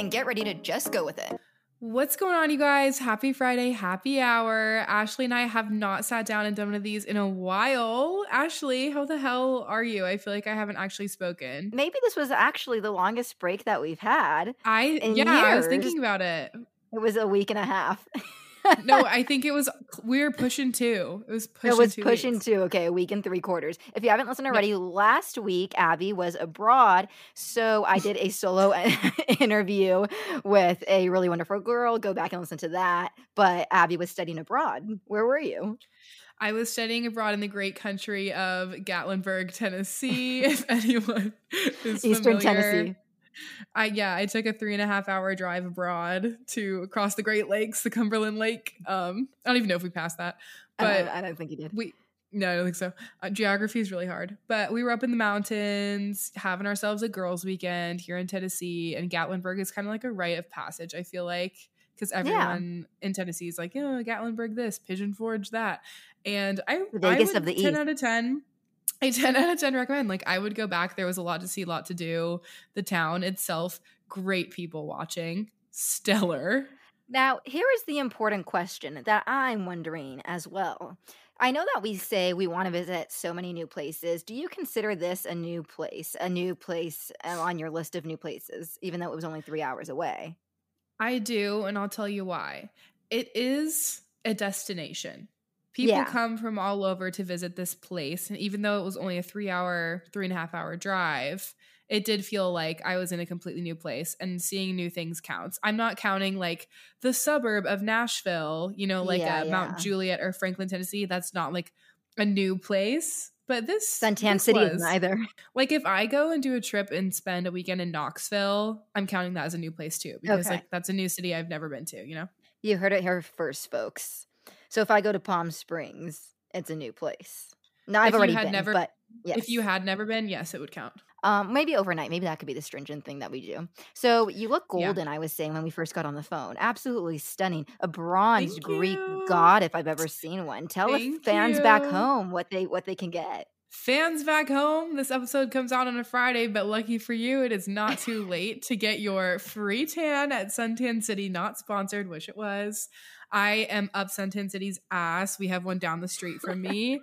and get ready to just go with it. What's going on, you guys? Happy Friday, happy hour. Ashley and I have not sat down and done one of these in a while. Ashley, how the hell are you? I feel like I haven't actually spoken. Maybe this was actually the longest break that we've had. I yeah, I was thinking about it. It was a week and a half. No, I think it was we were pushing two. It was pushing it was two pushing weeks. to okay, a week and three quarters. If you haven't listened already, last week Abby was abroad, so I did a solo interview with a really wonderful girl. Go back and listen to that. But Abby was studying abroad. Where were you? I was studying abroad in the great country of Gatlinburg, Tennessee. if anyone is Eastern familiar. Tennessee. I yeah, I took a three and a half hour drive abroad to across the Great Lakes, the Cumberland Lake. Um, I don't even know if we passed that, I but don't, I don't think you did. we no, I don't think so. Uh, geography is really hard, but we were up in the mountains having ourselves a girls' weekend here in Tennessee, and Gatlinburg is kind of like a rite of passage. I feel like because everyone in Tennessee is like, you oh, Gatlinburg this, Pigeon Forge that, and I I would of the ten East. out of ten. A 10 out of 10 recommend. Like, I would go back. There was a lot to see, a lot to do. The town itself, great people watching, stellar. Now, here is the important question that I'm wondering as well. I know that we say we want to visit so many new places. Do you consider this a new place, a new place uh, on your list of new places, even though it was only three hours away? I do, and I'll tell you why. It is a destination. People Yeah. come from all over to visit this place. And even though it was only a three hour, three and a half hour drive, it did feel like I was in a completely new place and seeing new things counts. I'm not counting like the suburb of Nashville, you know, like Yeah, uh, Mount. Juliet or Franklin, Tennessee. That's not like a new place. But this Suntan this City was. is neither. Like if I go and do a trip and spend a weekend in Knoxville, I'm counting that as a new place too because Okay. like that's a new city I've never been to, you know. You heard it here first, folks. So if I go to Palm Springs, it's a new place. No, I've If you already had been, never- but yes. If you had never been, yes, it would count. Um, maybe overnight. Maybe that could be the stringent thing that we do. So you look Yeah. golden, I was saying when we first got on the phone. Absolutely stunning. A bronze Greek you. god, if I've ever seen one. Tell the Thank fans back home what they what they can get. Fans back home, this episode comes out on a Friday, but lucky for you, it is not too late to get your free tan at Suntan City. Not sponsored, wish it was. I am up Suntan City's ass. We have one down the street from me.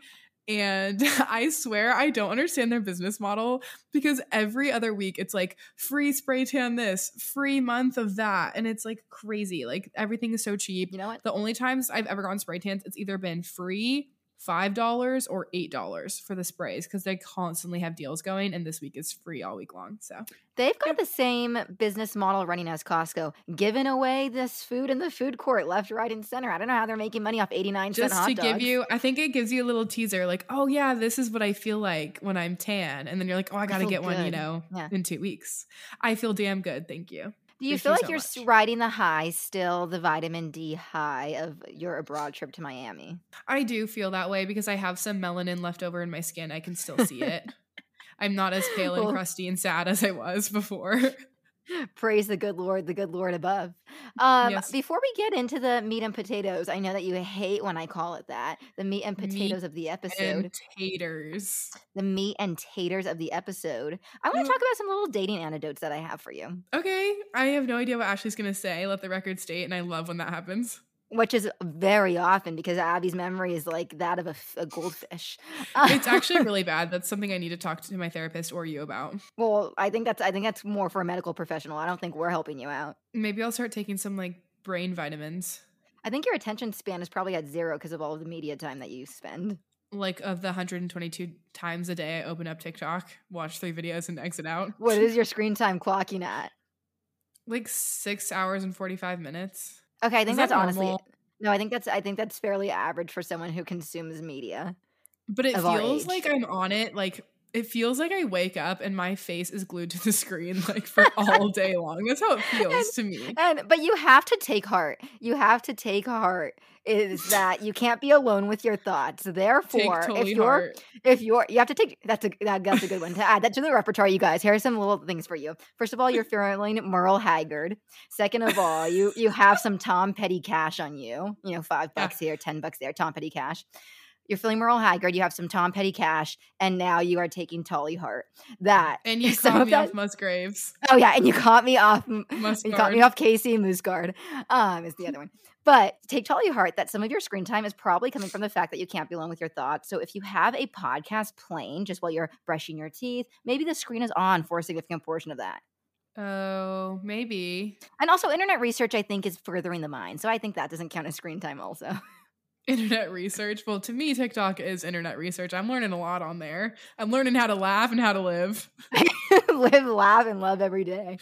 And I swear I don't understand their business model because every other week it's like free spray tan this, free month of that. And it's like crazy. Like everything is so cheap. You know what? The only times I've ever gone spray tans, it's either been free, five dollars, or eight dollars for the sprays because they constantly have deals going, and this week is free all week long. So They've got the same business model running as Costco, giving away this food in the food court, left, right, and center. I don't know how they're making money off 89 cent just hot to dogs. give you, I think it gives you a little teaser, like, oh yeah, this is what I feel like when I'm tan, and then you're like, oh, I got to feel get one, you know, Yeah. in two weeks. I feel damn good, thank you. Do you Thank feel you like so you're much. riding the high still, the vitamin D high of your abroad trip to Miami? I do feel that way because I have some melanin left over in my skin. I can still see it. I'm not as pale and Well- crusty and sad as I was before. Praise the good Lord, the good Lord above. Um, Yes. Before we get into the meat and potatoes, I know that you hate when I call it that. The meat and Meat potatoes of the episode, and taters. the meat and taters of the episode. I want to talk about some little dating anecdotes that I have for you, Okay, I have no idea what Ashley's gonna say. Let the record state, and I love when that happens. Which is very often because Abby's memory is like that of a goldfish. It's actually really bad. That's something I need to talk to my therapist or you about. well, I think that's I think that's more for a medical professional. I don't think we're helping you out. Maybe I'll start taking some like brain vitamins. I think your attention span is probably at zero because of all of the media time that you spend. Like of the 122 times a day I open up TikTok, watch three videos, and exit out. What is your screen time clocking at? Like six hours and 45 minutes. Okay, I think that that's honestly no. I think that's I think that's fairly average for someone who consumes media. But it feels like I'm on it like it feels like I wake up and my face is glued to the screen like for all day long. That's how it feels to me. And but you have to take heart. You have to take heart is that you can't be alone with your thoughts. Therefore, totally if you're heart. if you're you have to take that's a that, that's a good one to add that to the repertoire you guys here are some little things for you first of all you're feeling merle haggard second of all you you have some tom petty cash on you you know five Yeah. bucks here ten bucks there tom petty cash you're feeling merle haggard you have some tom petty cash and now you are taking tolly Hart. that And you of me that- off Musgraves. oh yeah and you caught me off you caught me off Casey Mooseguard. Um, is the other one. But take Tolly Hart that some of your screen time is probably coming from the fact that you can't be alone with your thoughts. So if you have a podcast playing just while you're brushing your teeth, maybe the screen is on for a significant portion of that. Oh, maybe. And also, internet research, I think, is furthering the mind. So I think that doesn't count as screen time, also. Internet research. Well, to me, TikTok is internet research. I'm learning a lot on there. I'm learning how to laugh and how to live. Live, laugh, and love every day.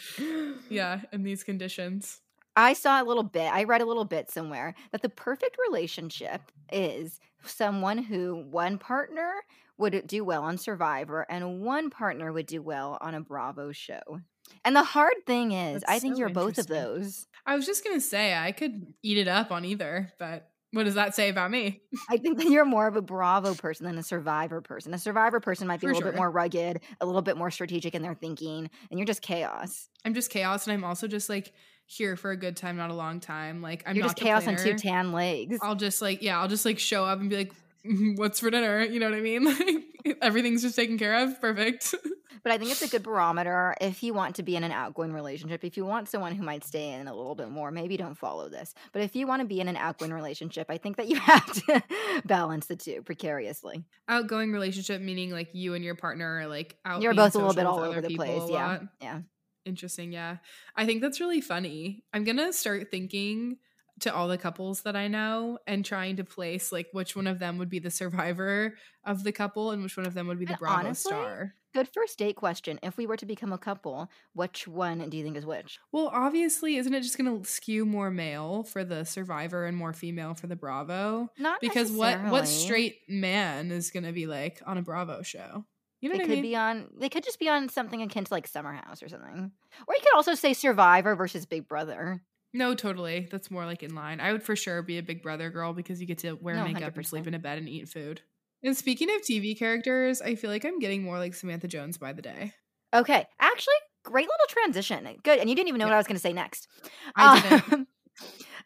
Yeah, in these conditions. I saw a little bit, I read a little bit somewhere that the perfect relationship is someone who one partner would do well on Survivor and one partner would do well on a Bravo show. And the hard thing is, I think so you're both of those. I was just gonna say I could eat it up on either, but what does that say about me? I think that you're more of a Bravo person than a Survivor person. A Survivor person might be For a little bit more rugged, a little bit more strategic in their thinking, and you're just chaos. I'm just chaos, and I'm also just like here for a good time, not a long time. Like I'm you're not just chaos on two tan legs. I'll just like yeah, I'll just like show up and be like, "Mhm, "What's for dinner?" You know what I mean? Like everything's just taken care of. Perfect. But I think it's a good barometer if you want to be in an outgoing relationship. If you want someone who might stay in a little bit more, maybe don't follow this. But if you want to be in an outgoing relationship, I think that you have to balance the two precariously. Outgoing relationship meaning like you and your partner are like out. You're both a little bit all over the place. Yeah. lot. Yeah. Interesting. Yeah. I think that's really funny. I'm going to start thinking to all the couples that I know and trying to place like which one of them would be the survivor of the couple and which one of them would be the And Bravo honestly, star. Good first date question. If we were to become a couple, which one do you think is which? Well, obviously, isn't it just going to skew more male for the survivor and more female for the Bravo? Not Because what what straight man is going to be like on a Bravo show? You know They could I mean? be on. They could just be on something akin to like Summer House or something. Or you could also say Survivor versus Big Brother. No, totally. That's more like in line. I would for sure be a Big Brother girl because you get to wear No, makeup and sleep in a bed and eat food. And speaking of TV characters, I feel like I'm getting more like Samantha Jones by the day. Okay, actually, great little transition. Good, and you didn't even know Yeah. what I was going to say next. I didn't. Um,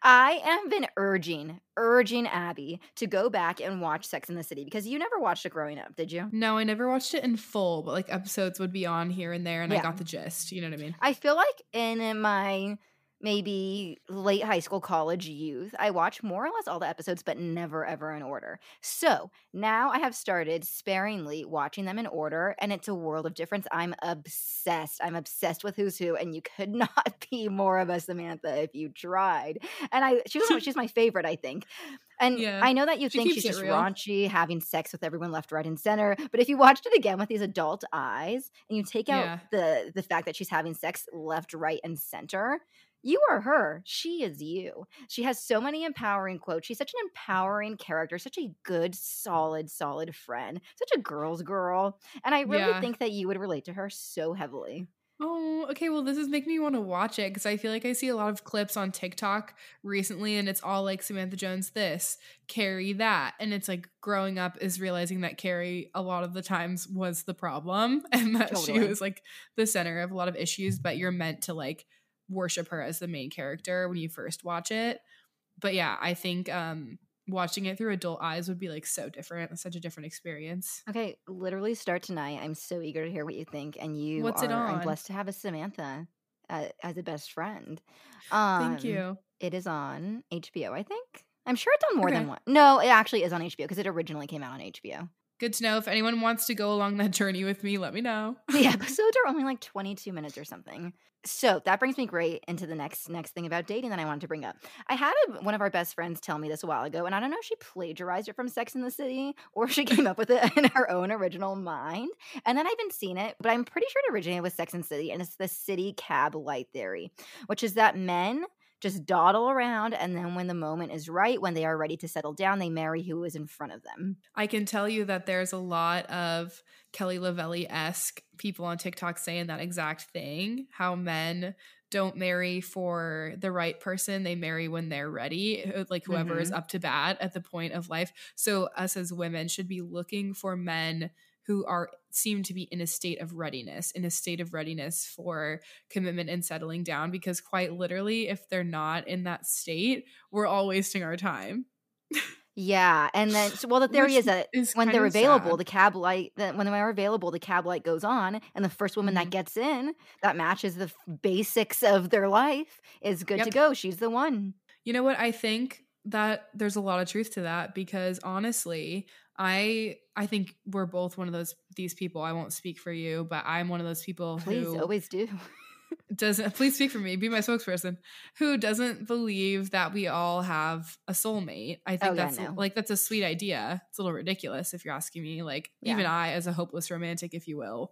I have been urging, urging Abby to go back and watch Sex in the City because you never watched it growing up, did you? No, I never watched it in full, but like episodes would be on here and there, and I got the gist. You know what I mean? I feel like in my maybe late high school, college youth, I watched more or less all the episodes, but never ever in order. So now I have started sparingly watching them in order, and it's a world of difference. I'm obsessed. I'm obsessed with Who's Who, and you could not be more of a Samantha if you tried. And I, she was, she's my favorite, I think. And Yeah, I know that you she think she's just real. raunchy, having sex with everyone left, right, and center. But if you watched it again with these adult eyes, and you take out Yeah. the the fact that she's having sex left, right, and center, you are her. She is you. She has so many empowering quotes. She's such an empowering character, such a good, solid, solid friend, such a girl's girl. And I really Yeah. think that you would relate to her so heavily. Oh, okay. Well, this is making me want to watch it because I feel like I see a lot of clips on TikTok recently, and it's all like Samantha Jones this, Carrie that. And it's like growing up is realizing that Carrie a lot of the times was the problem and that she was like the center of a lot of issues, but you're meant to like worship her as the main character when you first watch it. But yeah, I think um watching it through adult eyes would be like so different, such a different experience. Okay, literally start tonight. I'm so eager to hear what you think. And you What's are it I'm blessed to have a Samantha uh, as a best friend. Um, Thank you. It is on HBO, I think. I'm sure it's on more than one. No, it actually is on HBO because it originally came out on HBO. Good to know. If anyone wants to go along that journey with me, let me know. The episodes are only like 22 minutes or something. So that brings me great into the next next thing about dating that I wanted to bring up. I had a, one of our best friends tell me this a while ago, and I don't know if she plagiarized it from Sex in the City or she came up with it in her own original mind. And then I haven't seen it, but I'm pretty sure it originated with Sex and the City, and it's the city cab light theory, which is that men just dawdle around, and then when the moment is right, when they are ready to settle down, they marry who is in front of them. I can tell you that there's a lot of Kelly Lavelli esque people on TikTok saying that exact thing. How men don't marry for the right person they marry when they're ready like whoever mm-hmm. is up to bat at the point of life so us as women should be looking for men who are seem to be in a state of readiness in a state of readiness for commitment and settling down because quite literally if they're not in that state we're all wasting our time Yeah, and then so, well, the theory is that is when they're available, sad. the cab light. The, when they're available, the cab light goes on, and the first woman mm-hmm. that gets in that matches the basics of their life is good yep. to go. She's the one. You know what? I think that there's a lot of truth to that because honestly, I I think we're both one of those these people. I won't speak for you, but I'm one of those people Please, who always do doesn't please speak for me be my spokesperson who doesn't believe that we all have a soulmate i oh, think oh, that's yeah, no. like that's a sweet idea it's a little ridiculous if you're asking me like yeah. even i as a hopeless romantic if you will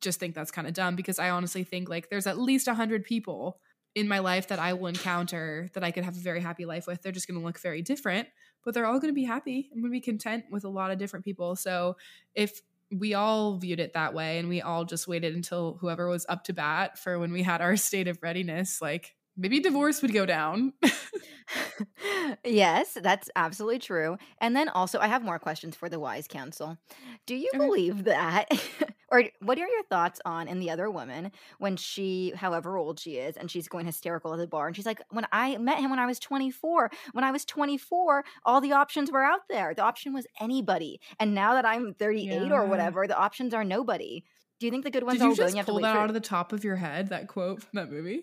just think that's kind of dumb because i honestly think like there's at least 100 people in my life that i will encounter that i could have a very happy life with they're just going to look very different but they're all going to be happy i'm going to be content with a lot of different people. So if we all viewed it that way and we all just waited until whoever was up to bat for when we had our state of readiness like maybe divorce would go down. Yes that's absolutely true and then also i have more questions for the wise counsel. Do you okay. believe that or what are your thoughts on in the other woman when she however old she is and she's going hysterical at the bar and she's like when i met him when i was 24 when i was 24 all the options were out there. The option was anybody and now that i'm 38 yeah. or whatever the options are nobody. Do you think the good ones Did are you just you pull that out of the top of your head that quote from that movie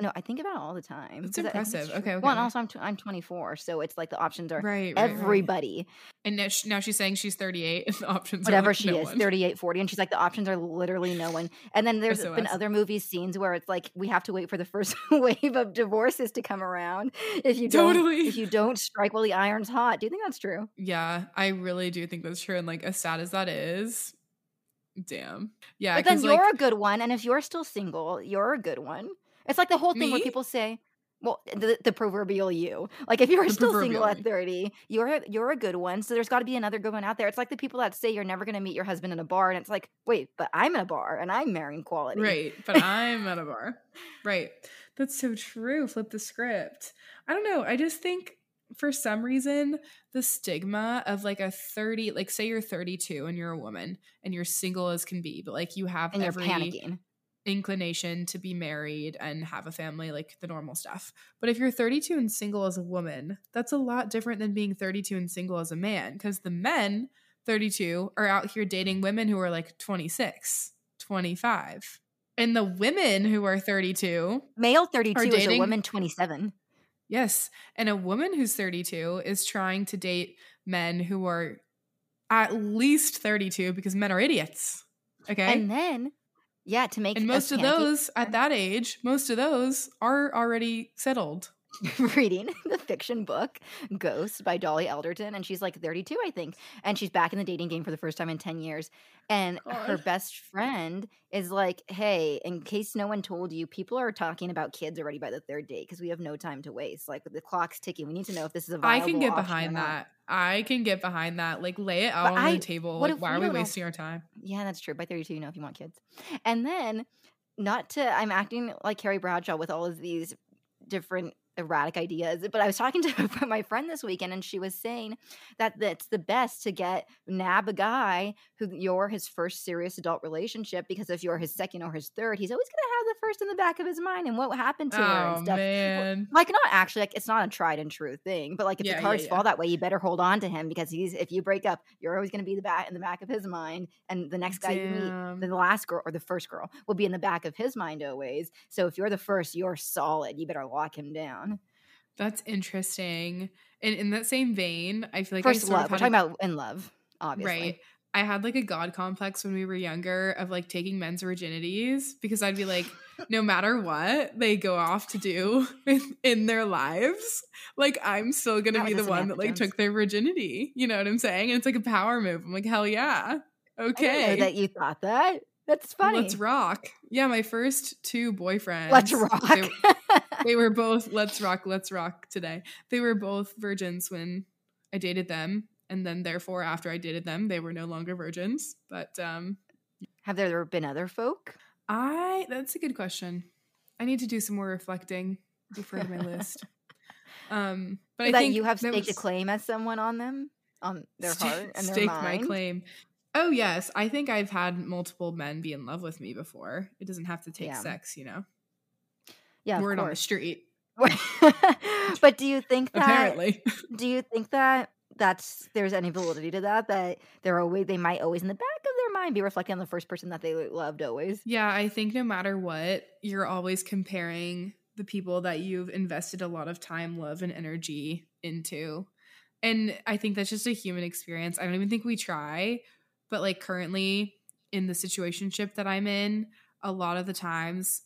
no, I think about it all the time. It's impressive. Okay, okay. Well, and also I'm t- I'm 24, so it's like the options are right, right everybody. Right. And now, she, now, she's saying she's 38, and the options whatever like she no is, one. 38, 40, and she's like the options are literally no one. And then there's SOS. been other movie scenes where it's like we have to wait for the first wave of divorces to come around if you don't totally. if you don't strike while the iron's hot. Do you think that's true? Yeah, I really do think that's true. And like as sad as that is, damn. Yeah, but then you're like, a good one, and if you're still single, you're a good one. It's like the whole thing Me? where people say, well, eh, the, the proverbial you. Like if you're the still single at 30, you're you're a good one. So there's got to be another good one out there. It's like the people that say you're never going to meet your husband in a bar and it's like, "Wait, but I'm in a bar and I'm marrying quality." Right, but I'm at a bar. Right. That's so true. Flip the script. I don't know. I just think for some reason the stigma of like a 30 like say you're 32 and you're a woman and you're single as can be but like you have and every, you're panicking inclination to be married and have a family, like the normal stuff. But if you're 32 and single as a woman, that's a lot different than being 32 and single as a man because the men 32 are out here dating women who are like 26, 25. And the women who are 32, male 32 dating, is a woman 27. Yes. And a woman who's 32 is trying to date men who are at least 32 because men are idiots. Okay. And then yeah, to make and most of those at that age, most of those are already settled. reading the fiction book Ghost by Dolly Alderton, and she's like 32, I think, and she's back in the dating game for the first time in 10 years. And God. her best friend is like, "Hey, in case no one told you, people are talking about kids already by the third date because we have no time to waste. Like the clock's ticking. We need to know if this is a I can get behind that. I can get behind that. Like lay it out but on I, the table. Like why are we wasting know? our time? Yeah, that's true. By 32, you know if you want kids. And then not to I'm acting like Carrie Bradshaw with all of these different erratic ideas. But I was talking to my friend this weekend, and she was saying that it's the best to get nab a guy who you're his first serious adult relationship because if you're his second or his third, he's always going to have first in the back of his mind and what happened to oh, her and oh, stuff. Man. Like not actually, like it's not a tried and true thing, but like if yeah, the cards yeah, yeah. fall that way, you better hold on to him because he's if you break up, you're always going to be the back in the back of his mind, and the next guy Damn. you meet, the last girl or the first girl, will be in the back of his mind always. So if you're the first, you're solid. You better lock him down. That's interesting. And in that same vein, I feel like first I love. We're talking about in love, obviously. Right. I had like a god complex when we were younger of like taking men's virginities because I'd be like, no matter what they go off to do in, in their lives, like I'm still gonna be the one that like took their virginity. You know what I'm saying? And it's like a power move. I'm like, hell yeah. Okay. that you thought that. That's funny. Let's rock. Yeah, my first two boyfriends. Let's rock. They, they were both let's rock, let's rock today. They were both virgins when I dated them, and then therefore after I dated them, they were no longer virgins. But um Have there been other folk? I that's a good question. I need to do some more reflecting before my list. Um, but I that think you have staked a claim as someone on them, on their Sta- heart and their stake mind. my claim. Oh yes, I think I've had multiple men be in love with me before. It doesn't have to take Yeah. sex, you know. Yeah, of Word on the street. but do you think that? Apparently, Do you think that that's there's any validity to that? That they're always they might always in the back of their mind be reflecting on the first person that they loved always. yeah. I think no matter what, you're always comparing the people that you've invested a lot of time, love, and energy into, and I think that's just a human experience. I don't even think we try, but like currently in the situationship that I'm in, a lot of the times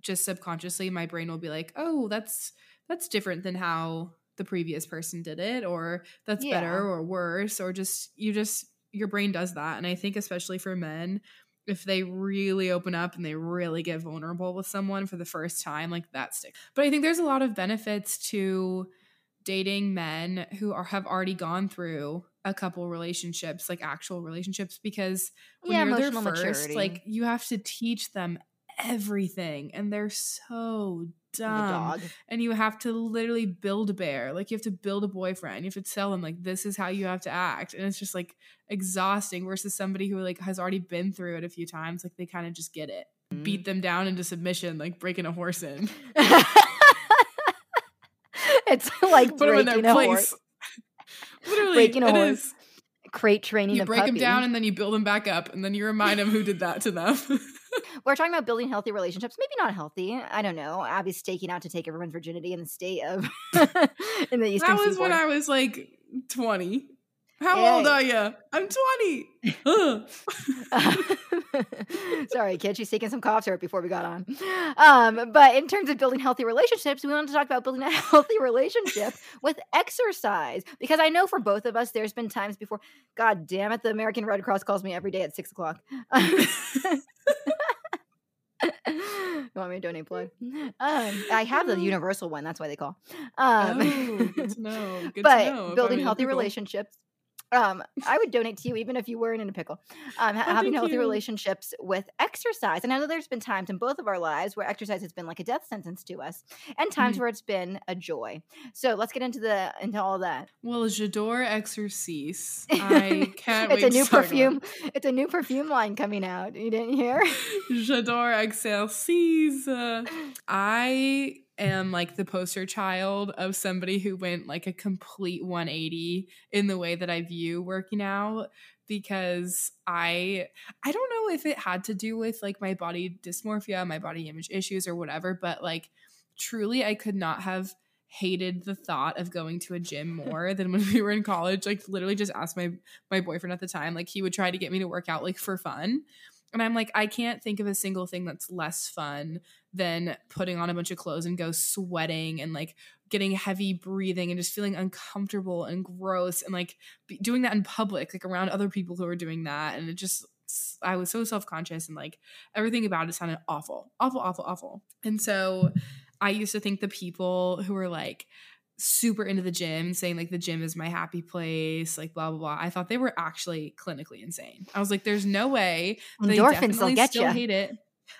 just subconsciously my brain will be like, "Oh, that's that's different than how the previous person did it or that's Yeah. better or worse or just you just your brain does that." And I think especially for men, if they really open up and they really get vulnerable with someone for the first time, like that sticks. But I think there's a lot of benefits to dating men who are have already gone through a couple relationships, like actual relationships, because when Yeah, you're their first, maturity. like you have to teach them everything, and they're so dumb. dog. And you have to literally build a bear, like you have to build a boyfriend. You have to tell them like this is how you have to act, and it's just like exhausting. Versus somebody who like has already been through it a few times, like they kind of just get it. Mm-hmm. Beat them down into submission, like breaking a horse in. it's like Put them in their a place. horse, Literally, Breaking a it horse. is. crate training. You break them down and then you build them back up, and then you remind them who did that to them. We're talking about building healthy relationships. Maybe not healthy. I don't know. Abby's staking out to take everyone's virginity in the state of in the eastern that was seaboard. when I was like 20. How old are you? I'm 20. Ugh. Sorry, kid. She's taking some cough syrup before we got on. Um, but in terms of building healthy relationships, we wanted to talk about building a healthy relationship with exercise. Because I know for both of us, there's been times before. God damn it, the American Red Cross calls me every day at six o'clock. you want me to donate blood? Um, I have the universal one. That's why they call. Um, oh, good to know. Good but to know. building healthy pickle. relationships um i would donate to you even if you weren't in a pickle um ha- Oh, having healthy you. relationships with exercise and i know there's been times in both of our lives where exercise has been like a death sentence to us and times Mhm. where it's been a joy so let's get into the into all that Well, J'adore Exercice. I can't it's a new to talk about perfume it's a new perfume line coming out you didn't hear J'adore exercice. Uh, I am like the poster child of somebody who went like a complete 180 in the way that I view working out because I I don't know if it had to do with like my body dysmorphia, my body image issues or whatever, but like truly I could not have hated the thought of going to a gym more than when we were in college. Like literally just asked my my boyfriend at the time like he would try to get me to work out like for fun and I'm like, I can't think of a single thing that's less fun than putting on a bunch of clothes and go sweating and like getting heavy breathing and just feeling uncomfortable and gross and like doing that in public, like around other people who are doing that. And it just, I was so self conscious and like everything about it sounded awful, awful, awful, awful. And so I used to think the people who were like, super into the gym saying like the gym is my happy place like blah blah blah. I thought they were actually clinically insane. I was like there's no way they endorphins definitely they'll get still you hate it.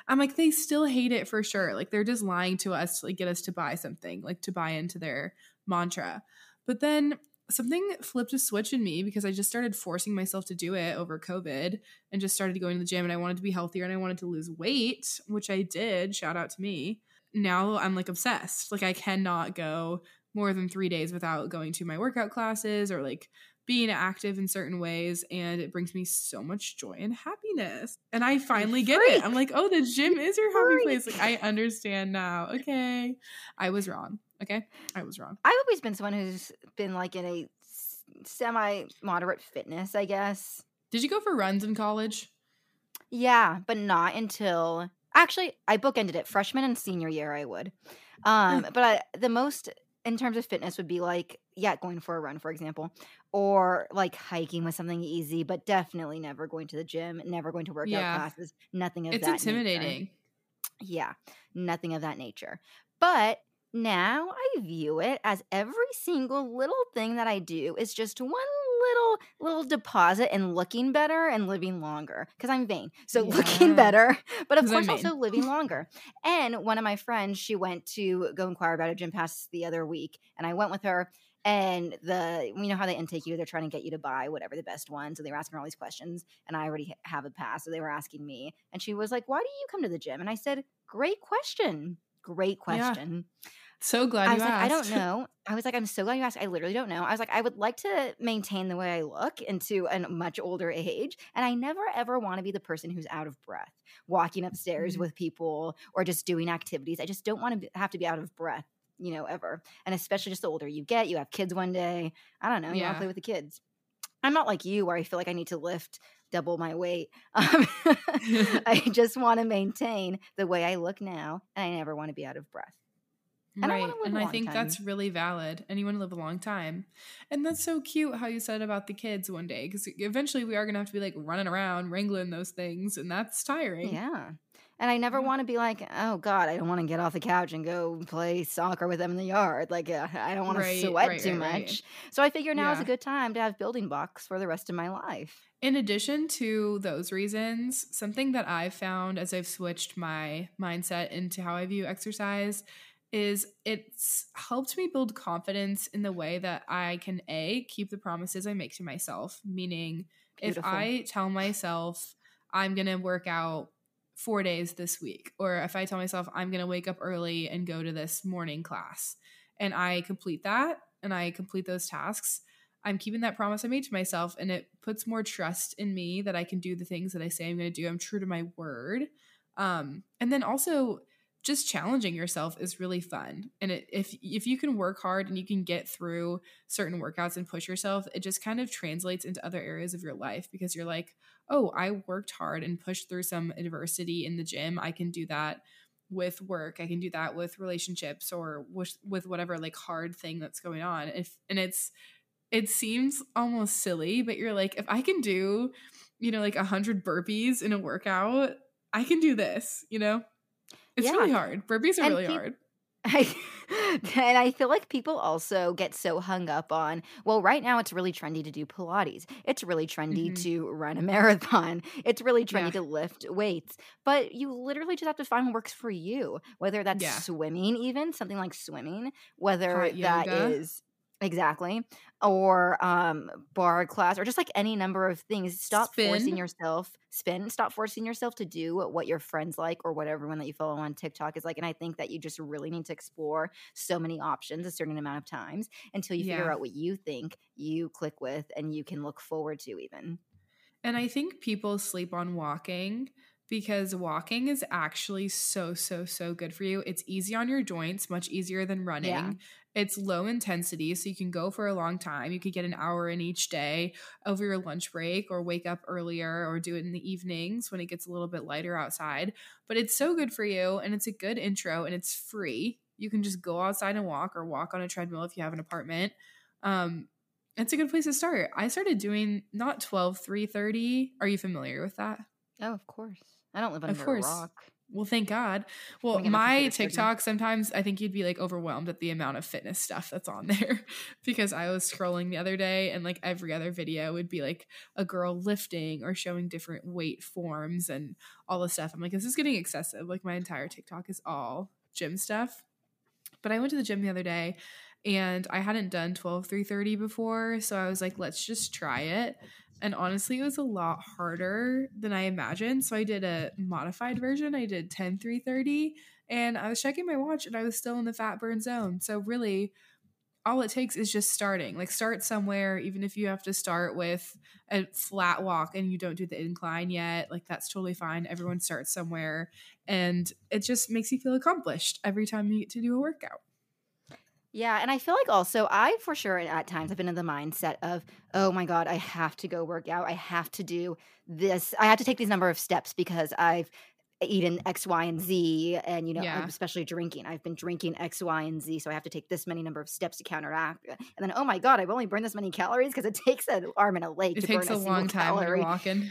I'm like they still hate it for sure. Like they're just lying to us to like get us to buy something like to buy into their mantra. But then something flipped a switch in me because i just started forcing myself to do it over covid and just started going to the gym and i wanted to be healthier and i wanted to lose weight which i did shout out to me. Now i'm like obsessed. Like i cannot go more than three days without going to my workout classes or like being active in certain ways and it brings me so much joy and happiness. And i finally get it. i'm like oh the gym is your happy place. Like i understand now. Okay. I was wrong. Okay? I was wrong. I've always been someone who's been like in a semi moderate fitness i guess. Did you go for runs in college? Yeah, but not until actually I bookended it freshman and senior year. I would, um, but I, the most in terms of fitness would be like yeah, going for a run, for example, or like hiking was something easy, but definitely never going to the gym, never going to workout Yeah. classes, nothing of it's that. nature. intimidating Yeah, nothing of that nature. But now I view it as every single little thing that I do is just one little little deposit in looking better and living longer because I'm vain. So looking better, but of course also living longer. And one of my friends, she went to go inquire about a gym pass the other week, and I went with her. And the you know how they intake you, they're trying to get you to buy whatever the best one. So they were asking her all these questions, and I already have a pass, so they were asking me, and she was like, "Why do you come to the gym?" And I said, "Great question, great Yeah. Question." So glad I you was like, I don't know. I was like, I'm so glad you asked. I literally don't know. I was like, I would like to maintain the way I look into a much older age. And I never ever want to be the person who's out of breath, walking upstairs Mhm. with people or just doing activities. I just don't want to have to be out of breath, you know, ever. And especially just the older you get, you have kids one day. I don't know. You want to play with the kids. I'm not like you where I feel like I need to lift double my weight. Um, I just want to maintain the way I look now. And I never want to be out of breath. I don't right. live And I think time. that's really valid. And you want to live a long time. And that's so cute how you said about the kids one day. Because eventually we are going to have to be like running around, wrangling those things. And that's tiring. Yeah. And I never Yeah. want to be like, oh God, I don't want to get off the couch and go play soccer with them in the yard. Like, uh, I don't want Right, to sweat right, too much. So I figure now is a good time to have building blocks for the rest of my life. In addition to those reasons, something that I've found as I've switched my mindset into how I view exercise is it's helped me build confidence in the way that I can A, keep the promises I make to myself. Meaning, if I tell myself I'm going to work out four days this week, or if I tell myself I'm going to wake up early and go to this morning class, and I complete that and I complete those tasks, I'm keeping that promise I made to myself, and it puts more trust in me that I can do the things that I say I'm going to do. I'm true to my word. Um, and then also, just challenging yourself is really fun. And it, if if you can work hard and you can get through certain workouts and push yourself, it just kind of translates into other areas of your life because you're like, oh, I worked hard and pushed through some adversity in the gym. I can do that with work. I can do that with relationships or with with whatever like hard thing that's going on. If and it's it seems almost silly, but you're like, if I can do, you know, like a hundred burpees in a workout, I can do this, you know? It's Yeah. really hard. Burpees are And really peop- hard. I, and I feel like people also get so hung up on, well, right now it's really trendy to do Pilates. It's really trendy Mhm. to run a marathon. It's really trendy Yeah. to lift weights. But you literally just have to find what works for you, whether that's Yeah. swimming, even something like swimming, whether that is exactly or um bar class or just like any number of things stop forcing yourself spin stop forcing yourself to do what your friends like or what everyone that you follow on tiktok is like and i think that you just really need to explore so many options a certain amount of times until you figure out what you think you click with and you can look forward to even And I think people sleep on walking because walking is actually so, so, so good for you. It's easy on your joints, much easier than running. Yeah. It's low intensity, so you can go for a long time. You could get an hour in each day over your lunch break or wake up earlier or do it in the evenings when it gets a little bit lighter outside. But it's so good for you and it's a good intro and it's free. You can just go outside and walk or walk on a treadmill if you have an apartment. Um, it's a good place to start. I started doing not 12, 330. Are you familiar with that? oh of course i don't live Of under course. a rock Well, thank God. Well, my. TikTok sometimes I think you'd be like overwhelmed at the amount of fitness stuff that's on there because I was scrolling the other day and like every other video would be like a girl lifting or showing different weight forms and all the stuff. I'm like, this is getting excessive. Like my entire TikTok is all gym stuff. But I went to the gym the other day and I hadn't done 12 330 before, so I was like, let's just try it. And honestly, it was a lot harder than I imagined. So I did a modified version. I did 10 330 and I was checking my watch and I was still in the fat burn zone. So really all it takes is just starting. Like start somewhere even if you have to start with a flat walk and you don't do the incline yet, like that's totally fine. Everyone starts somewhere and it just makes you feel accomplished every time you get to do a workout. Yeah, and I feel like also I for sure at times have been in the mindset of, oh my god, I have to go work out. I have to do this. I have to take these number of steps because I've eaten X, Y, and Z, and you know, Yeah. especially drinking. I've been drinking X, Y, and Z, so I have to take this many number of steps to counteract. And then, oh my god, I've only burned this many calories because it takes an arm and a leg It to takes burn a a long time calorie. walking.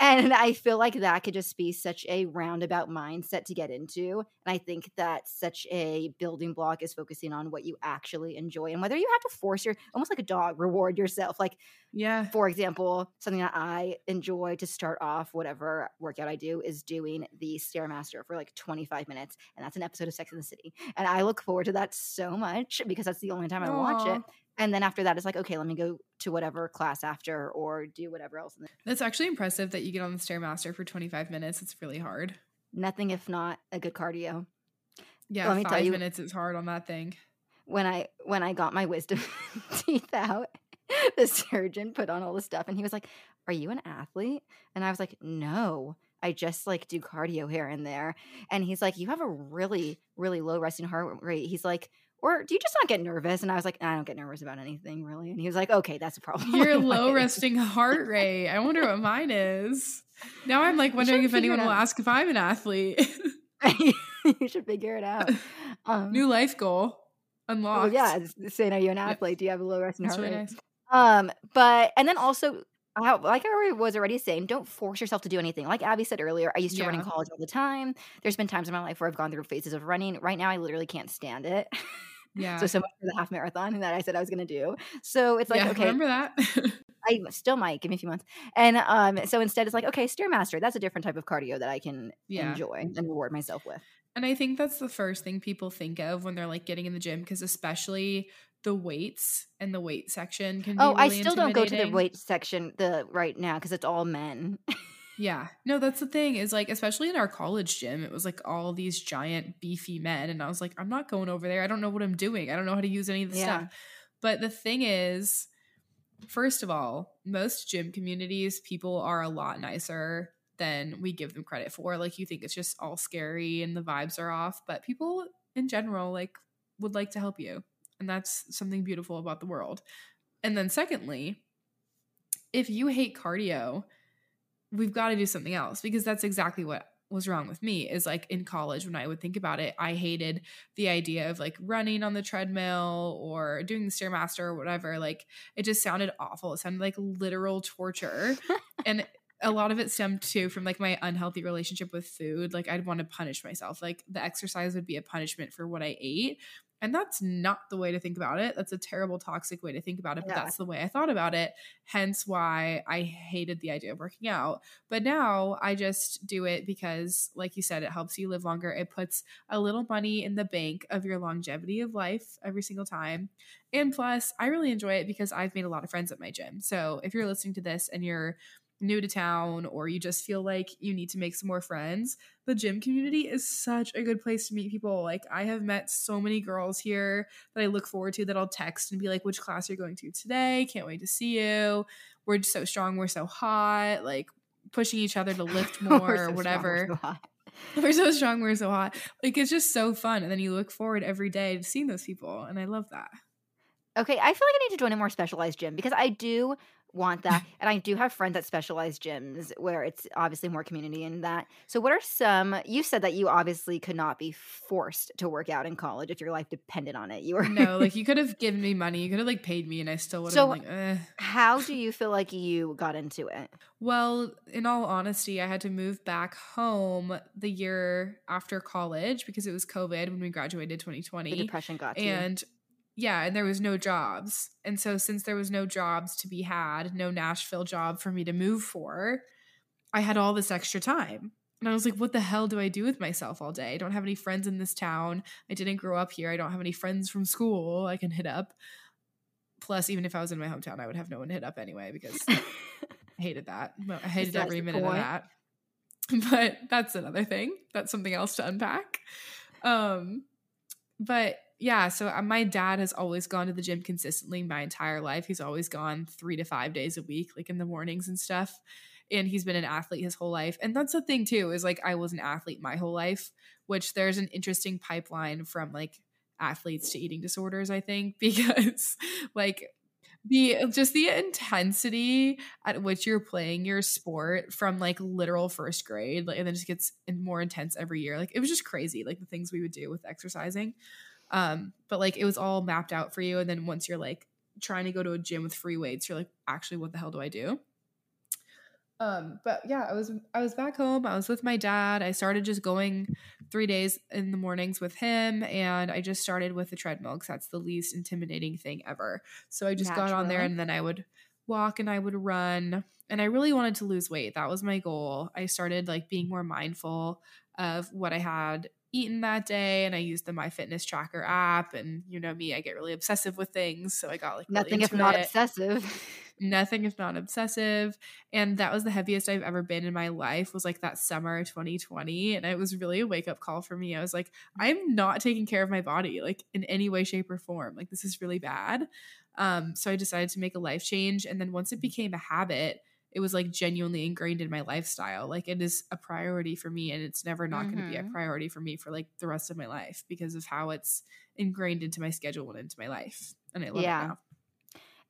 And I feel like that could just be such a roundabout mindset to get into. And I think that such a building block is focusing on what you actually enjoy and whether you have to force your almost like a dog reward yourself. Like, Yeah. for example, something that I enjoy to start off whatever workout I do is doing the Stairmaster for like 25 minutes. And that's an episode of Sex in the City. And I look forward to that so much because that's the only time I watch it. And then after that, it's like, okay, let me go to whatever class after or do whatever else. That's actually impressive that you get on the Stairmaster for 25 minutes. It's really hard. Nothing if not a good cardio. Yeah, Let me tell five you- minutes is hard on that thing. when I when I got my wisdom teeth out, the surgeon put on all the stuff and he was like, "Are you an athlete?" And I was like, "No, I just like do cardio here and there." And he's like, "You have a really really low resting heart rate." He's like, "Or do you just not get nervous?" And I was like, "I don't get nervous about anything really." And he was like, "Okay, that's a problem." Your low resting heart rate. I wonder what mine is. Now I'm like wondering if anyone will ask if I'm an athlete. you should figure it out. Um, New life goal unlocked. well, yeah, saying, "Are you an Yep. athlete? Do you have a low resting That's heart really rate?" nice. Um, but and then also, how, like I already was already saying, don't force yourself to do anything. Like Abby said earlier, I used to run in college all the time. There's been times in my life where I've gone through phases of running. Right now, I literally can't stand it. Yeah. so so much for the half marathon that I said I was going to do. So it's like yeah, okay, remember that? I still might give me a few months. And um, so instead, it's like okay, stairmaster. That's a different type of cardio that I can Yeah. enjoy and reward myself with. and I think that's the first thing people think of when they're like getting in the gym because especially the weights and the weight section can be Oh, I still don't go to the weight section the right now because it's all men. Yeah. No, that's the thing is like, especially in our college gym, it was like all these giant beefy men. And I was like, I'm not going over there. I don't know what I'm doing. I don't know how to use any of the Yeah. stuff. But the thing is, first of all, most gym communities, people are a lot nicer than we give them credit for. Like, you think it's just all scary and the vibes are off. But people in general, like, would like to help you. And that's something beautiful about the world. And then, secondly, if you hate cardio, we've got to do something else because that's exactly what was wrong with me is like in college when I would think about it, I hated the idea of like running on the treadmill or doing the stairmaster or whatever. Like it just sounded awful. It sounded like literal torture. and a lot of it stemmed too from like my unhealthy relationship with food. Like I'd want to punish myself. Like the exercise would be a punishment for what I ate. And that's not the way to think about it. That's a terrible, toxic way to think about it. But Yeah. that's the way I thought about it. Hence why I hated the idea of working out. But now I just do it because, like you said, it helps you live longer. It puts a little money in the bank of your longevity of life every single time. And plus, I really enjoy it because I've made a lot of friends at my gym. So if you're listening to this and you're new to town or you just feel like you need to make some more friends, the gym community is such a good place to meet people. Like I have met so many girls here that I look forward to that I'll text and be like, which class you're going to today? Can't wait to see you. We're so strong, we're so hot, like pushing each other to lift more so or strong, we're whatever. so. We're so strong, we're so hot. Like it's just so fun. And then you look forward every day to seeing those people. And I love that. Okay, I feel like I need to join a more specialized gym because I do want that. and I do have friends at specialized gyms where it's obviously more community in that. So, what are some, you said that you obviously could not be forced to work out in college if your life depended on it. You were, No, like you could have given me money, you could have like paid me, and I still would have So- been like, eh. how do you feel like you got into it? Well, in all honesty, I had to move back home the year after college because it was COVID when we graduated 2020. The 2020. depression got to you. Yeah, and there was no jobs. And so since there was no jobs to be had, no Nashville job for me to move for, I had all this extra time. And I was like, what the hell do I do with myself all day? I don't have any friends in this town. I didn't grow up here. I don't have any friends from school I can hit up. Plus, even if I was in my hometown, I would have no one to hit up anyway because I hated that. I hated Besides every minute of that. But that's another thing. That's something else to unpack. Um, but yeah, so uh, my dad has always gone to the gym consistently my entire life. He's always gone three to five days a week, like in the mornings and stuff. And he's been an athlete his whole life. And that's the thing too, is like I was an athlete my whole life, which there's an interesting pipeline from like athletes to eating disorders, I think, because like the just the intensity at which you're playing your sport from like literal first grade like and then just gets more intense every year like it was just crazy like the things we would do with exercising um but like it was all mapped out for you and then once you're like trying to go to a gym with free weights you're like actually what the hell do i do Um, but yeah, I was I was back home. I was with my dad. I started just going three days in the mornings with him, and I just started with the treadmill because that's the least intimidating thing ever. So I just got on there, and then I would walk and I would run, and I really wanted to lose weight. That was my goal. I started like being more mindful of what I had eaten that day, and I used the My Fitness Tracker app. And you know me, I get really obsessive with things, so I got like really Nothing if not it obsessive. nothing if not obsessive and that was the heaviest i've ever been in my life was like that summer 2020 and it was really a wake-up call for me i was like i'm not taking care of my body like in any way shape or form like this is really bad um so i decided to make a life change and then once it became a habit it was like genuinely ingrained in my lifestyle like it is a priority for me and it's never not going to be a Mhm. priority for me for like the rest of my life because of how it's ingrained into my schedule and into my life and i love Yeah. it now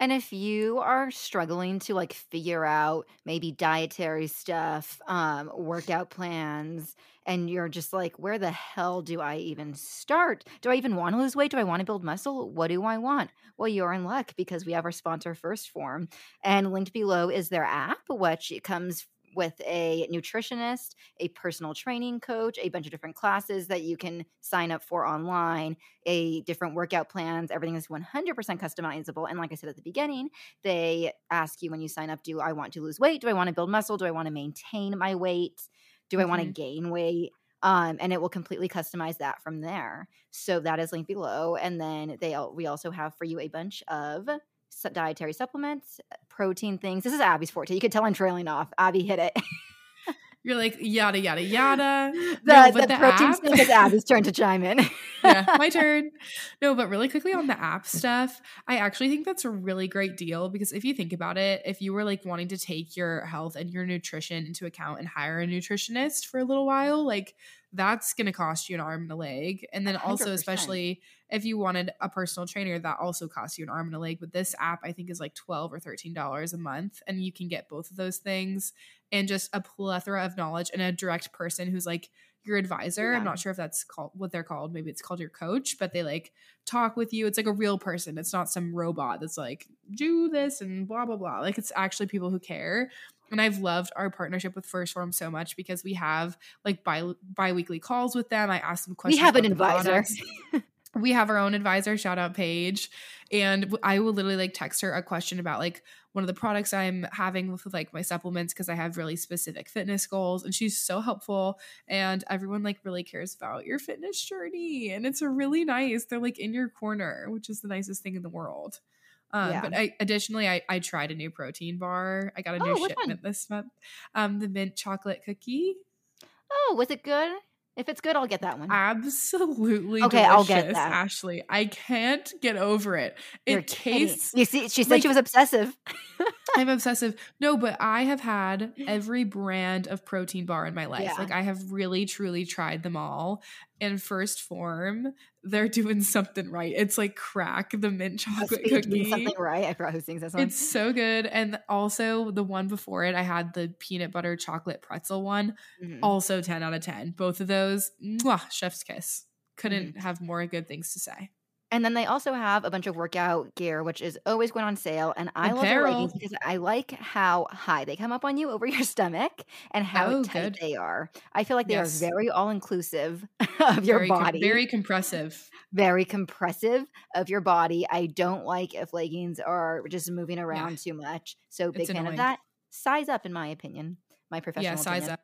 And if you are struggling to like figure out maybe dietary stuff, um, workout plans, and you're just like, where the hell do I even start? Do I even want to lose weight? Do I want to build muscle? What do I want? Well, you're in luck because we have our sponsor 1st Phorm, and linked below is their app, which comes with a nutritionist, a personal training coach, a bunch of different classes that you can sign up for online, a different workout plans. Everything is 100% customizable. And like I said at the beginning, they ask you when you sign up, do I want to lose weight? Do I want to build muscle? Do I want to maintain my weight? Do I want to Mhm. gain weight? Um, and it will completely customize that from there. So that is linked below. And then they we also have for you a bunch of dietary supplements, uh, protein things. This is Abby's forte. You could tell I'm trailing off. Abby hit it. You're like yada yada yada. the No, the, the protein app- stuff is Abby's turn to chime in. yeah, my turn. No, but really quickly on the app stuff, I actually think that's a really great deal because if you think about it, if you were like wanting to take your health and your nutrition into account and hire a nutritionist for a little while, like that's going to cost you an arm and a leg. And then also, 100%. especially if you wanted a personal trainer, that also costs you an arm and a leg. But this app, I think, is like 12 or $13 a month. And you can get both of those things and just a plethora of knowledge and a direct person who's like your advisor. Yeah. I'm not sure if that's called what they're called. Maybe it's called your coach, but they like talk with you. It's like a real person. It's not some robot that's like, do this and blah, blah, blah. Like it's actually people who care. And I've loved our partnership with 1st Phorm so much because we have like bi bi-weekly calls with them. I ask them questions. we have an advisor. we have our own advisor shout out paige and I will literally like text her a question about like one of the products i'm having with like my supplements because i have really specific fitness goals and she's so helpful and everyone like really cares about your fitness journey and it's really nice they're like in your corner which is the nicest thing in the world um, Yeah. But I, additionally, I, I tried a new protein bar. I got a new Oh, which one? shipment this month. Um, the mint chocolate cookie. Oh, was it good? If it's good, I'll get that one. absolutely Okay, I'll get that. Ashley. I can't get over it. You're It kidding. tastes You see, she said like- she was obsessive. I'm obsessive. No, but I have had every brand of protein bar in my life. Yeah. Like I have really truly tried them all. And 1st Phorm, they're doing something right. It's like crack the mint chocolate cookie. something right. I forgot who sings this one. It's so good. And also the one before it, I had the peanut butter chocolate pretzel one. Mhm. Also 10 out of 10. Both of those, mwah, chef's kiss. Couldn't Mm-hmm. have more good things to say. And then they also have a bunch of workout gear, which is always going on sale. And I love the leggings because I like how high they come up on you over your stomach and how Oh, tight good. they are. I feel like they Yes. are very all inclusive of your very, com- body, very compressive. very compressive of your body. I don't like if leggings are just moving around too much. So big It's fan annoying. of that. Size up, in my opinion. My professional yeah, size opinion. up.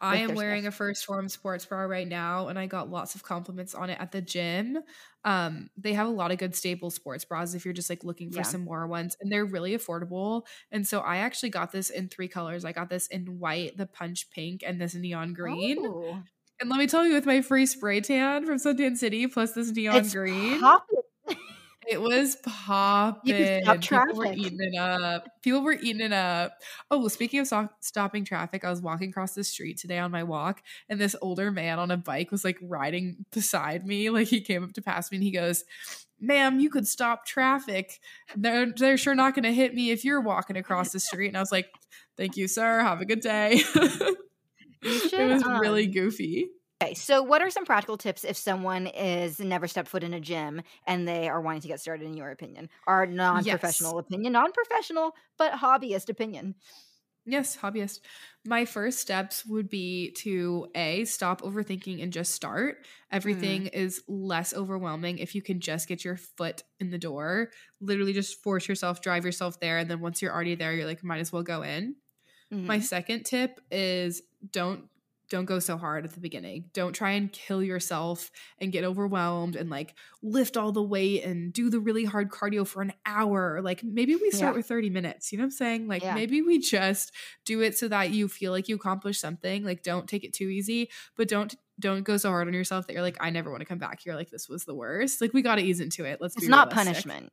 I am wearing stuff. a 1st Phorm sports bra right now, and I got lots of compliments on it at the gym. Um, they have a lot of good staple sports bras if you're just like looking for Yeah. some more ones, and they're really affordable. And so I actually got this in three colors. I got this in white, the punch pink, and this neon green. Ooh. And let me tell you, with my free spray tan from Suntan City plus this neon It's green, popping. It was popping. People were eating it up. People were eating it up. Oh, well, speaking of so- stopping traffic, I was walking across the street today on my walk, and this older man on a bike was like riding beside me. Like he came up to pass me, and he goes, "Ma'am, you could stop traffic. They're they're sure not going to hit me if you're walking across the street." And I was like, "Thank you, sir. Have a good day." should, it was really um, goofy. Okay, so what are some practical tips if someone is never stepped foot in a gym and they are wanting to get started? In your opinion, our non-professional opinion, non-professional but hobbyist opinion. Yes, hobbyist. My first steps would be to A, stop overthinking and just start. Everything is less overwhelming if you can just get your foot in the door. Literally just force yourself, drive yourself there. And then once you're already there, you're like, might as well go in. Mhm. My second tip is don't don't go so hard at the beginning. Don't try and kill yourself and get overwhelmed and like lift all the weight and do the really hard cardio for an hour. Like maybe we start Yeah. with 30 minutes. You know what I'm saying? Like Yeah. maybe we just do it so that you feel like you accomplished something. Like don't take it too easy, but don't don't go so hard on yourself that you're like I never want to come back here like this was the worst. Like we got to ease into it. Let's it's not realistic. punishment.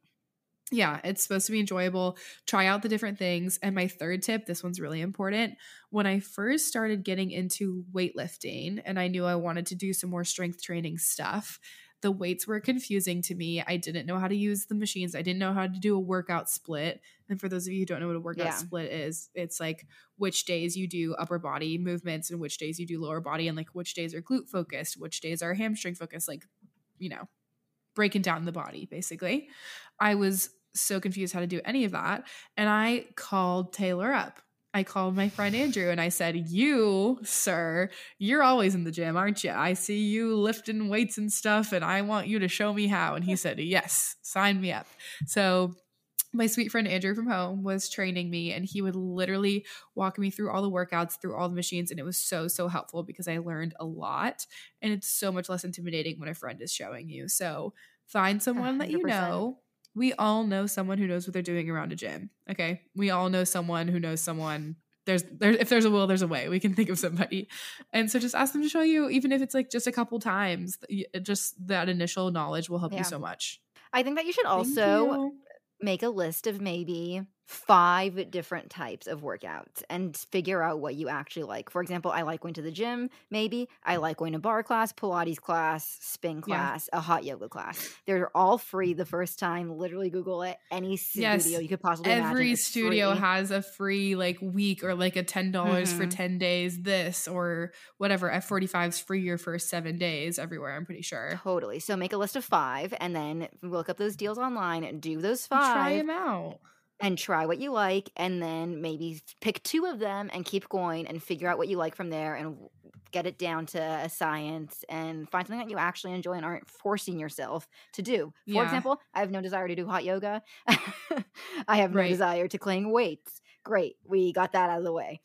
Yeah, it's supposed to be enjoyable. Try out the different things. And my third tip, this one's really important. When I first started getting into weightlifting and I knew I wanted to do some more strength training stuff, the weights were confusing to me. I didn't know how to use the machines. I didn't know how to do a workout split. And for those of you who don't know what a workout Yeah. split is, it's like which days you do upper body movements and which days you do lower body and like which days are glute focused, which days are hamstring focused, like, you know, breaking down the body basically. I was so confused how to do any of that. And I called Taylor up. I called my friend Andrew and I said, You, sir, you're always in the gym, aren't you? I see you lifting weights and stuff, and I want you to show me how. And he said, Yes, sign me up. So my sweet friend Andrew from home was training me, and he would literally walk me through all the workouts, through all the machines. And it was so, so helpful because I learned a lot. And it's so much less intimidating when a friend is showing you. So find someone that you know we all know someone who knows what they're doing around a gym. Okay. We all know someone who knows someone. There's there if there's a will, there's a way. We can think of somebody. And so just ask them to show you, even if it's like just a couple times. Uh, just that initial knowledge will help Yeah. you so much. I think that you should also you. make a list of maybe five different types of workouts and figure out what you actually like. For example, I like going to the gym, maybe. I like going to barre class, Pilates class, spin Yeah. class, a hot yoga class. They're all free the first time. Literally Google it. Any studio Yes. you could possibly imagine. Every studio free. has a free like week or like a ten dollars for Mhm. ten days. This or whatever. F forty five is free your first seven days everywhere. I'm pretty sure. Totally. So make a list of five and then look up those deals online and do those five. Try them out. And try what you like and then maybe pick two of them and keep going and figure out what you like from there and get it down to a science and find something that you actually enjoy and aren't forcing yourself to do. For Yeah. example, I have no desire to do hot yoga. I have no Right. desire to cling weights. Great. We got that out of the way.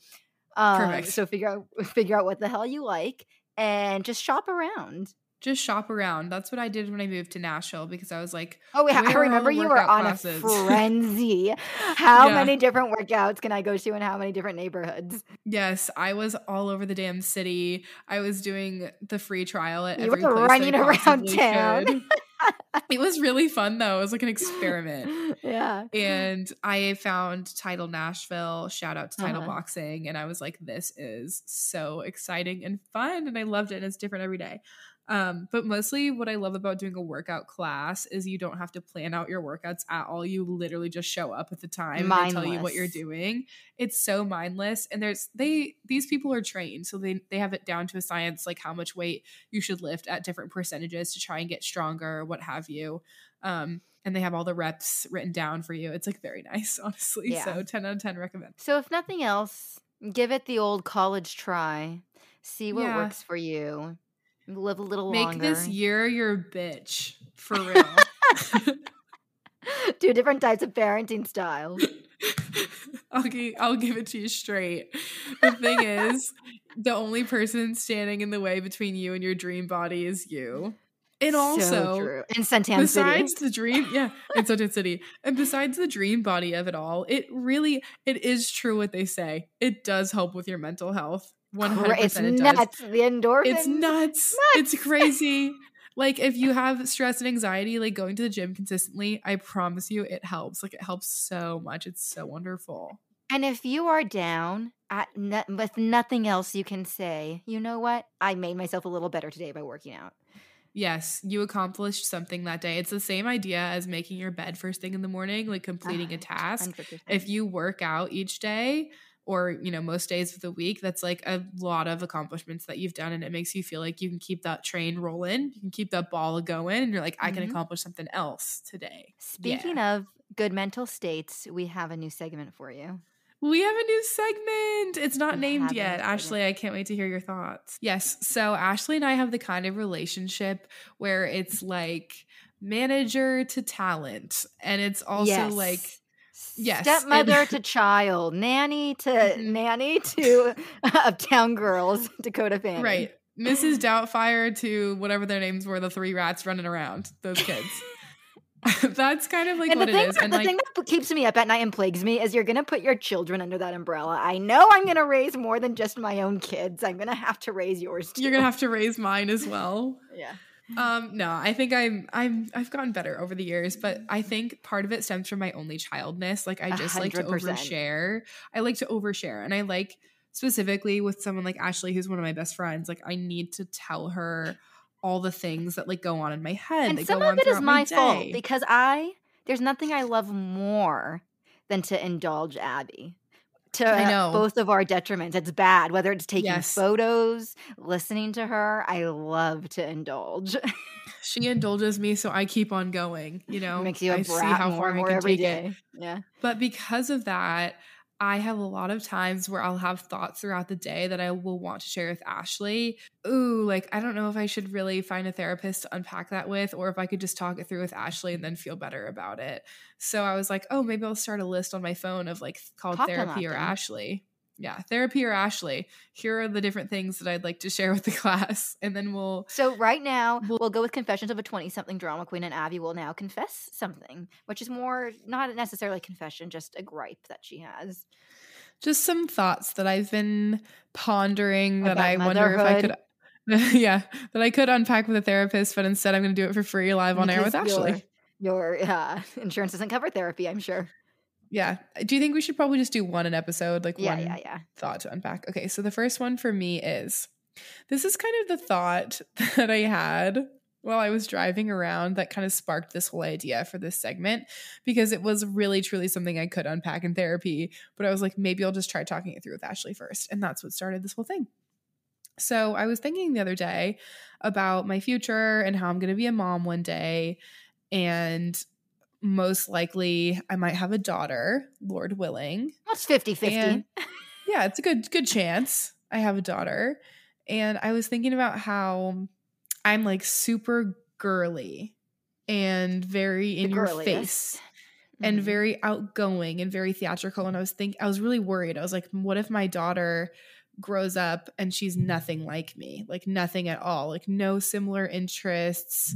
Um, Perfect. So figure out figure out what the hell you like and just shop around. Just shop around. That's what I did when I moved to Nashville because I was like, Oh, yeah, I Where are all remember you were on classes? a frenzy. How Yeah. many different workouts can I go to in how many different neighborhoods? Yes, I was all over the damn city. I was doing the free trial at every. You every were place running around town. it was really fun though. It was like an experiment. yeah. And I found Title Nashville. Shout out to Title Uh-huh. Boxing. And I was like, this is so exciting and fun. And I loved it. And it's different every day. Um, but mostly what I love about doing a workout class is you don't have to plan out your workouts at all. You literally just show up at the time and they tell you what you're doing. It's so mindless. And there's they these people are trained. So they they have it down to a science like how much weight you should lift at different percentages to try and get stronger, what have you. Um, and they have all the reps written down for you. It's like very nice, honestly. Yeah. So 10 out of 10 recommend. So if nothing else, give it the old college try. See what Yeah. works for you. Live a little longer. Make longer. this year your bitch for real. Two different types of parenting styles. I'll give, I'll give it to you straight. The thing is, the only person standing in the way between you and your dream body is you. And also, true. in Suntan besides City. the dream, yeah, in Suntan City, and besides the dream body of it all, it really it is true what they say. It does help with your mental health. One hundred Cra- It's percent, it nuts. The endorphins. It's nuts. It's crazy. Like if you have stress and anxiety, like going to the gym consistently, I promise you it helps. Like it helps so much. It's so wonderful. And if you are down at no- with nothing else you can say, you know what? I made myself a little better today by working out. Yes, you accomplished something that day. It's the same idea as making your bed first thing in the morning, like completing a Ah, task. 100%. If you work out each day or, you know, most days of the week, that's like a lot of accomplishments that you've done and it makes you feel like you can keep that train rolling. You can keep that ball going and you're like I can Mhm. accomplish something else today. Speaking of good mental states, we have a new segment for you. We have a new segment. It's not We named have a new yet. Ashley, I can't wait to hear your thoughts. Yes. So, Ashley and I have the kind of relationship where it's like manager to talent. And it's also Yes. like, yes, Stepmother it- to child, nanny to Mhm. nanny to Uptown Girls, Dakota Fanning. right. Mrs. Doubtfire to whatever their names were, the three rats running around, those kids. That's kind of like and what the thing, is. that, And the like, thing that keeps me up at night and plagues me is you're gonna put your children under that umbrella. I know I'm gonna raise more than just my own kids. I'm gonna have to raise yours too. you're gonna have to raise mine as well. yeah. Um, no, I think I'm I'm I've gotten better over the years, but I think part of it stems from my only childness. Like i just like to overshare. I like to overshare, and I like specifically with someone like Ashley, who's one of my best friends. Like I need to tell her all the things that like go on in my head. And some of it is throughout my fault because I there's nothing I love more than to indulge Abby. To I know. both of our detriments. It's bad. Whether it's taking Yes. photos, listening to her, I love to indulge. she indulges me, so I keep on going. You know, Makes you a I brat more far and I can every take it. Yeah. But because of that, I have a lot of times where I'll have thoughts throughout the day that I will want to share with Ashley. Ooh, like I don't know if I should really find a therapist to unpack that with, or if I could just talk it through with Ashley and then feel better about it. So I was like, oh, maybe I'll start a list on my phone of like called Pop therapy or. Ashley. Yeah, therapy or Ashley. Here are the different things that I'd like to share with the class. And then we'll So right now Well- we'll go with confessions of a twenty-something drama queen, and Abby will now confess something, which is more not necessarily confession, just a gripe that she has. just some thoughts that I've been pondering that About I wonder if I could yeah, that I could unpack with a therapist, but instead I'm going to do it for free live on air with Ashley. Your, your uh, insurance doesn't cover therapy, I'm sure. Yeah. Do you think we should probably just do one an episode, like Yeah, one yeah, yeah. thought to unpack? Okay, so the first one for me is this is kind of the thought that I had while I was driving around that kind of sparked this whole idea for this segment because it was really truly something I could unpack in therapy, but I was like maybe I'll just try talking it through with Ashley first, and that's what started this whole thing. So, I was thinking the other day about my future and how I'm going to be a mom one day and most likely I might have a daughter, Lord willing. That's 50 50. Yeah, it's a good good chance I have a daughter. And I was thinking about how I'm like super girly and very in your face and Mhm. very outgoing and very theatrical and I was think I was really worried. I was like what if my daughter grows up and she's nothing like me? Like nothing at all. Like no similar interests.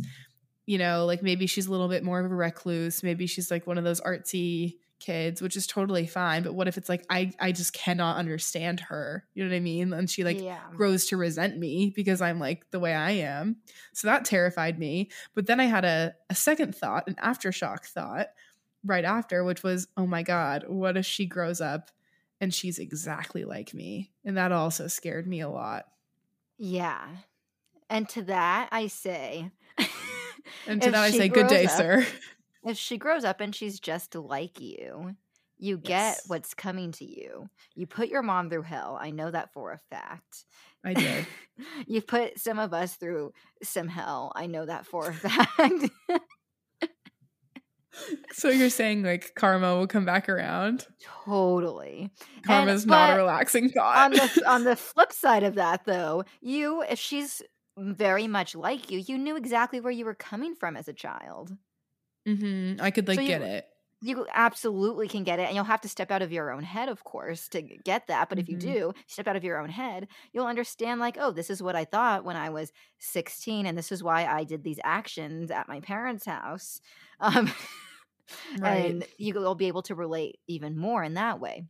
You know, like maybe she's a little bit more of a recluse, maybe she's like one of those artsy kids, which is totally fine, but what if it's like I I just cannot understand her? You know what I mean? And she like yeah. grows to resent me because I'm like the way I am. So that terrified me. But then I had a, a second thought, an aftershock thought right after, which was, oh my God, what if she grows up and she's exactly like me? And that also scared me a lot. Yeah. And to that, I say, And to If that I say, good day, up- sir. if she grows up and she's just like you, you get Yes. what's coming to you. You put your mom through hell. I know that for a fact. I did. You've put some of us through some hell. I know that for a fact. So you're saying like karma will come back around? totally. Karma's not a relaxing thought. on the on the flip side of that though, you if she's very much like you, you knew exactly where you were coming from as a child. Mm-hmm. I could like So you- get it. You absolutely can get it, and you'll have to step out of your own head, of course, to get that. But if you Mhm. do step out of your own head, you'll understand, like, oh, this is what I thought when I was 16, and this is why I did these actions at my parents' house. Um, Right. and you will be able to relate even more in that way.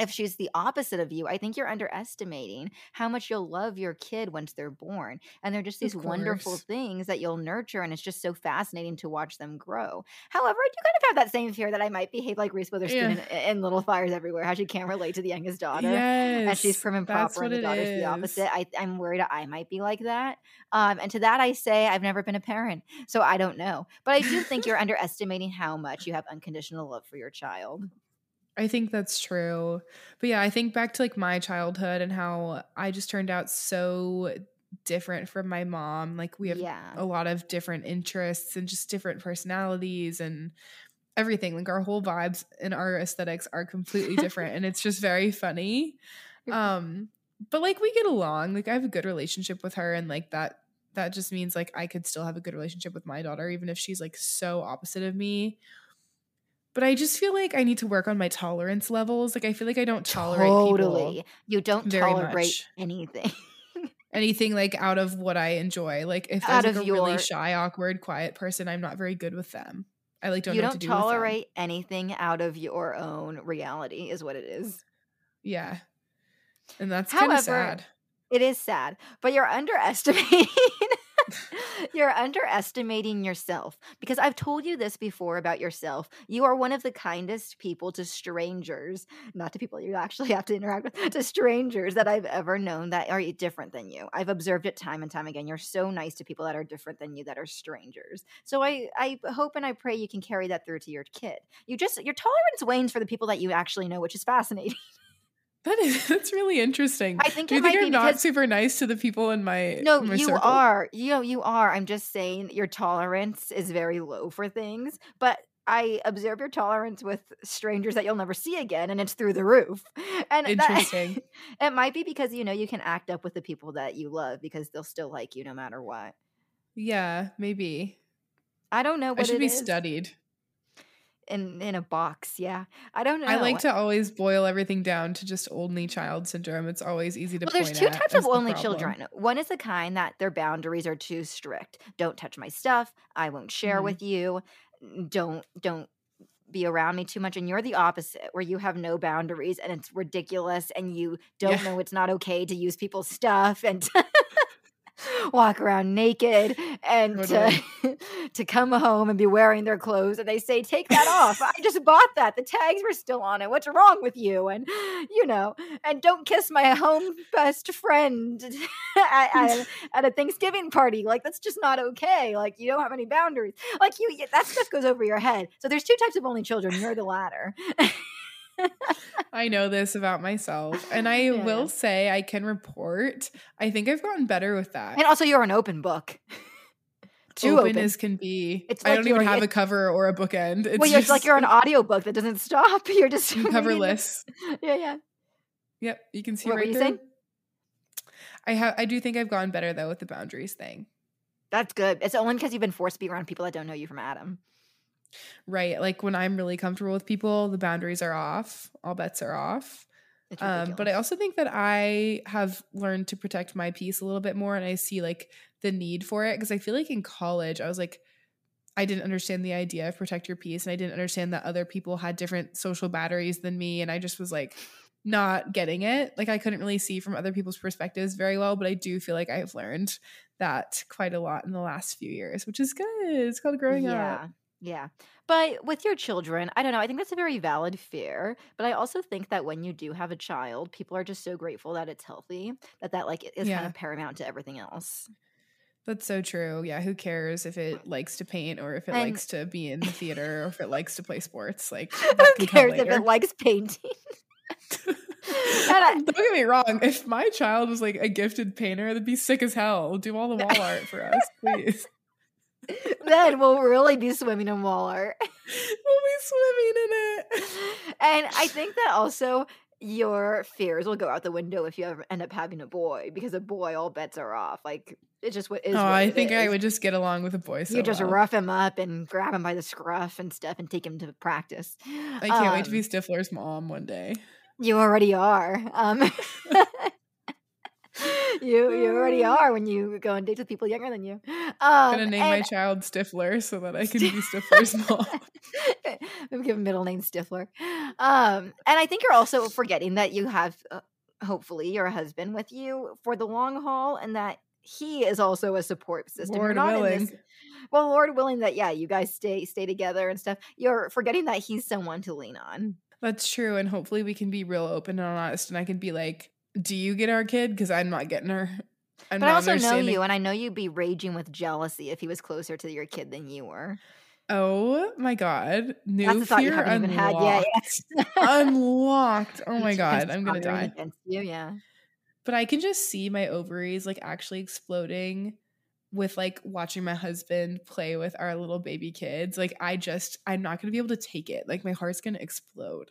If she's the opposite of you, I think you're underestimating how much you'll love your kid once they're born. And they're just these wonderful things that you'll nurture. And it's just so fascinating to watch them grow. However, I do kind of have that same fear that I might behave like Reese Witherspoon in, in Little Fires Everywhere, how she can't relate to the youngest daughter. Yes. And she's prim and proper, and the daughter's the opposite. I, I'm worried I might be like that. Um, and to that, I say I've never been a parent, so I don't know. But I do think you're underestimating how much you have unconditional love for your child. I think that's true. But yeah, I think back to like my childhood and how I just turned out so different from my mom. Like we have yeah. a lot of different interests and just different personalities and everything. Like our whole vibes and our aesthetics are completely different, and it's just very funny. Um, but like we get along. Like I have a good relationship with her, and like that that just means like I could still have a good relationship with my daughter, even if she's like so opposite of me. But I just feel like I need to work on my tolerance levels. Like I feel like I don't tolerate totally. people You don't tolerate much. anything. anything like out of what I enjoy. Like if Out there's like a really shy, awkward, quiet person, I'm not very good with them. I like don't you don't to do with them. tolerate anything out of your own reality, is what it is. Yeah. And that's kind of sad. It is sad, but you're underestimating. you're underestimating yourself because I've told you this before about yourself. You are one of the kindest people to strangers, not to people you actually have to interact with, to strangers that I've ever known that are different than you. I've observed it time and time again. You're so nice to people that are different than you that are strangers. So I I hope and I pray you can carry that through to your kid. You just your tolerance wanes for the people that you actually know, which is fascinating. That is that's really interesting. I think do you think I'm be not super nice to the people in my No, in my you circle? are. You know, you are. I'm just saying your tolerance is very low for things, but I observe your tolerance with strangers that you'll never see again, and it's through the roof. And that- Interesting. it might be because you know you can act up with the people that you love because they'll still like you no matter what. Yeah, maybe. I don't know what I should it be is. studied. In in a box. Yeah, I don't know. I like to always boil everything down to just only child syndrome. It's always easy to Well, there's two types of only problem. children. One is the kind that their boundaries are too strict. Don't touch my stuff. I won't share Mhm. with you. Don't don't be around me too much. And you're the opposite, where you have no boundaries and it's ridiculous, and you don't Yeah. know it's not okay to use people's stuff and. walk around naked and oh, to, to come home and be wearing their clothes and they say take that off. I just bought that. The tags were still on it. What's wrong with you? And you know and don't kiss my home best friend at, at, at a thanksgiving party. Like that's just not okay. Like you don't have any boundaries. Like you that stuff goes over your head. So there's two types of only children. You're the latter I know this about myself. And I Yeah. will say I can report. I think I've gotten better with that. and also you're an open book too open, open, as can be. It's I don't even have a cover or a bookend. It's well you're, it's like you're an audiobook that doesn't stop you're just coverless. yeah yeah Yep, you can see What were right you there. saying? I have. I do think I've gone better though with the boundaries thing. That's good. It's only because you've been forced to be around people that don't know you from Adam. Right, like when I'm really comfortable with people, the boundaries are off. All bets are off. Um, but I also think that I have learned to protect my peace a little bit more, and I see like the need for it because I feel like in college I was like, I didn't understand the idea of protect your peace, and I didn't understand that other people had different social batteries than me, and I just was like not getting it. Like I couldn't really see from other people's perspectives very well, but I do feel like I've learned that quite a lot in the last few years, which is good. It's called growing yeah, up. Yeah. But with your children, I don't know. I think that's a very valid fear. But I also think that when you do have a child, people are just so grateful that it's healthy that that like is kind of paramount to everything else. That's so true. Yeah, who cares if it likes to paint or if it And- likes to be in the theater or if it likes to play sports? Like, Who that can come cares if it likes painting? I- Don't get me wrong. If my child was like a gifted painter, that'd be sick as hell. Do all the wall art for us, please. then we'll really be swimming in wall art. we'll be swimming in it. and I think that also your fears will go out the window if you ever end up having a boy because a boy, all bets are off. Like it's just what is. Oh, what I think I would just get along with a boy. So you just well. rough him up and grab him by the scruff and stuff and take him to practice. I can't wait to Um, be Stifler's mom one day. You already are. Um, you you already are when you go on dates with people younger than you. Um, I'm gonna name my child Stifler so that I can be Stifler's mom. Maybe give a middle name Stifler. Um, and I think you're also forgetting that you have, uh, hopefully, your husband with you for the long haul, and that he is also a support system. Lord not in willing. this- well, Lord willing that yeah, you guys stay stay together and stuff. You're forgetting that he's someone to lean on. That's true, and hopefully we can be real open and honest, and I can be like, "Do you get our kid? Because I'm not getting her." I'm but I also know you, and I know you'd be raging with jealousy if he was closer to your kid than you were. Oh my god, new That's thought you fear haven't even had unlocked. yet. unlocked. Oh my god, I'm gonna die. against you. Yeah. But I can just see my ovaries like actually exploding with like watching my husband play with our little baby kids. Like I just I'm not going to be able to take it. Like my heart's going to explode.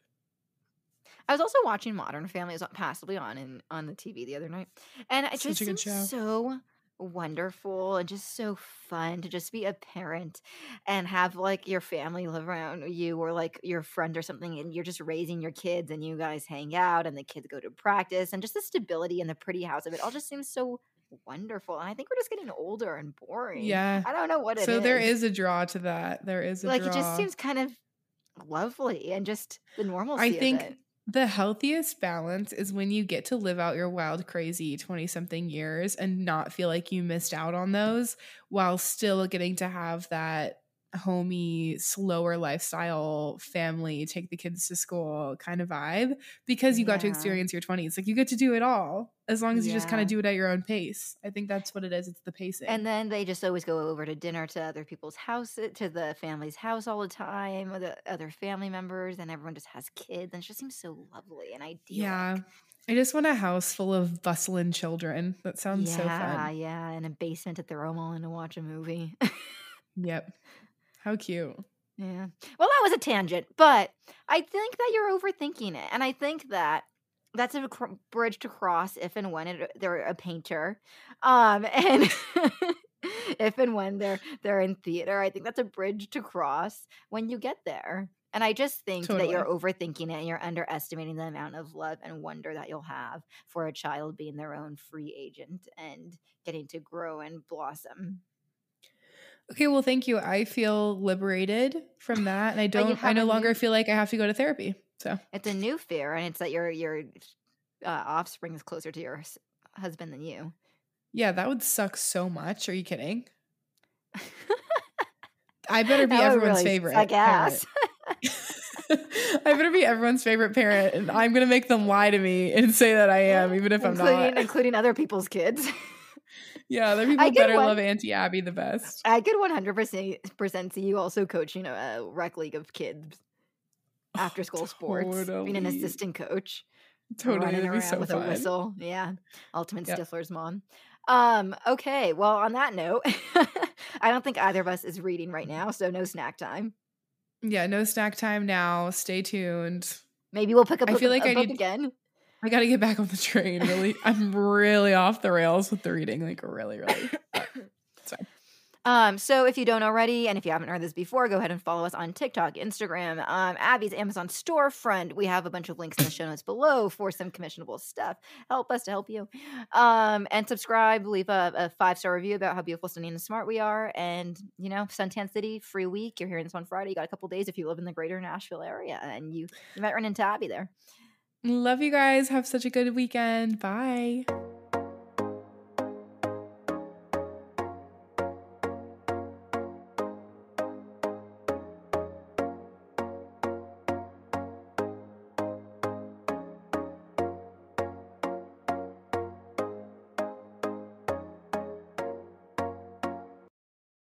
I was also watching Modern Family was passively on in on the TV the other night, and it Such just seems so wonderful and just so fun to just be a parent and have like your family live around you or like your friend or something and you're just raising your kids and you guys hang out and the kids go to practice and just the stability and the pretty house of it all just seems so wonderful and i think we're just getting older and boring Yeah. i don't know what it is. So there is a draw to that. There is a like draw. it just seems kind of lovely and just the normal i think it. The healthiest balance is when you get to live out your wild, crazy 20 something years and not feel like you missed out on those while still getting to have that homey, slower lifestyle family, take the kids to school kind of vibe because you got to experience your 20s. Like you get to do it all as long as you just kind of do it at your own pace. I think that's what it is. It's the pacing. And then they just always go over to dinner to other people's house, eh, to the family's house all the time, with the other family members, and everyone just has kids, and it just seems so lovely and ideal. yeah. I just want a house full of bustling children. That sounds yeah, so fun. yeah, in a basement to throw them all in to watch a movie. Yep. How cute. yeah. Well, that was a tangent, but I think that you're overthinking it, and I think that that's a cr- bridge to cross if and when it, they're a painter, um, and if and when they're they're in theater. I think that's a bridge to cross when you get there. And I just think that you're overthinking it and you're underestimating the amount of love and wonder that you'll have for a child being their own free agent and getting to grow and blossom. Okay, well, thank you. I feel liberated from that, and I don't. I no longer new- feel like I have to go to therapy. So It's a new fear, and it's that your your uh, offspring is closer to your husband than you. yeah, that would suck so much. Are you kidding? I better be everyone's really favorite. parent. ass. I better be everyone's favorite parent, and I'm gonna make them lie to me and say that I am, even if I'm not. including other people's kids. Yeah, other people better one. love Auntie Abby the best. I could 100% see you also coaching a rec league of kids after school sports, being an assistant coach, Totally, running around so with fun. a whistle. Yeah, ultimate Yep. Stifler's mom. Um. Okay. Well, on that note, I don't think either of us is reading right now, so no snack time. Yeah, no snack time now. Stay tuned. Maybe we'll pick up I a, feel like a I book need- again. I got to get back on the train. Really, I'm really off the rails with the reading. Like really, really. Fine. Um, so if you don't already, and if you haven't heard this before, go ahead and follow us on TikTok, Instagram, um, Abby's Amazon storefront. We have a bunch of links in the show notes below for some commissionable stuff. Help us to help you. Um, and subscribe, leave a, a five star review about how beautiful, stunning, and smart we are. And you know, Suntan City, free week. You're hearing this on Friday. You got a couple days if you live in the greater Nashville area, and you you might run into Abby there. Love you guys. Have such a good weekend. Bye.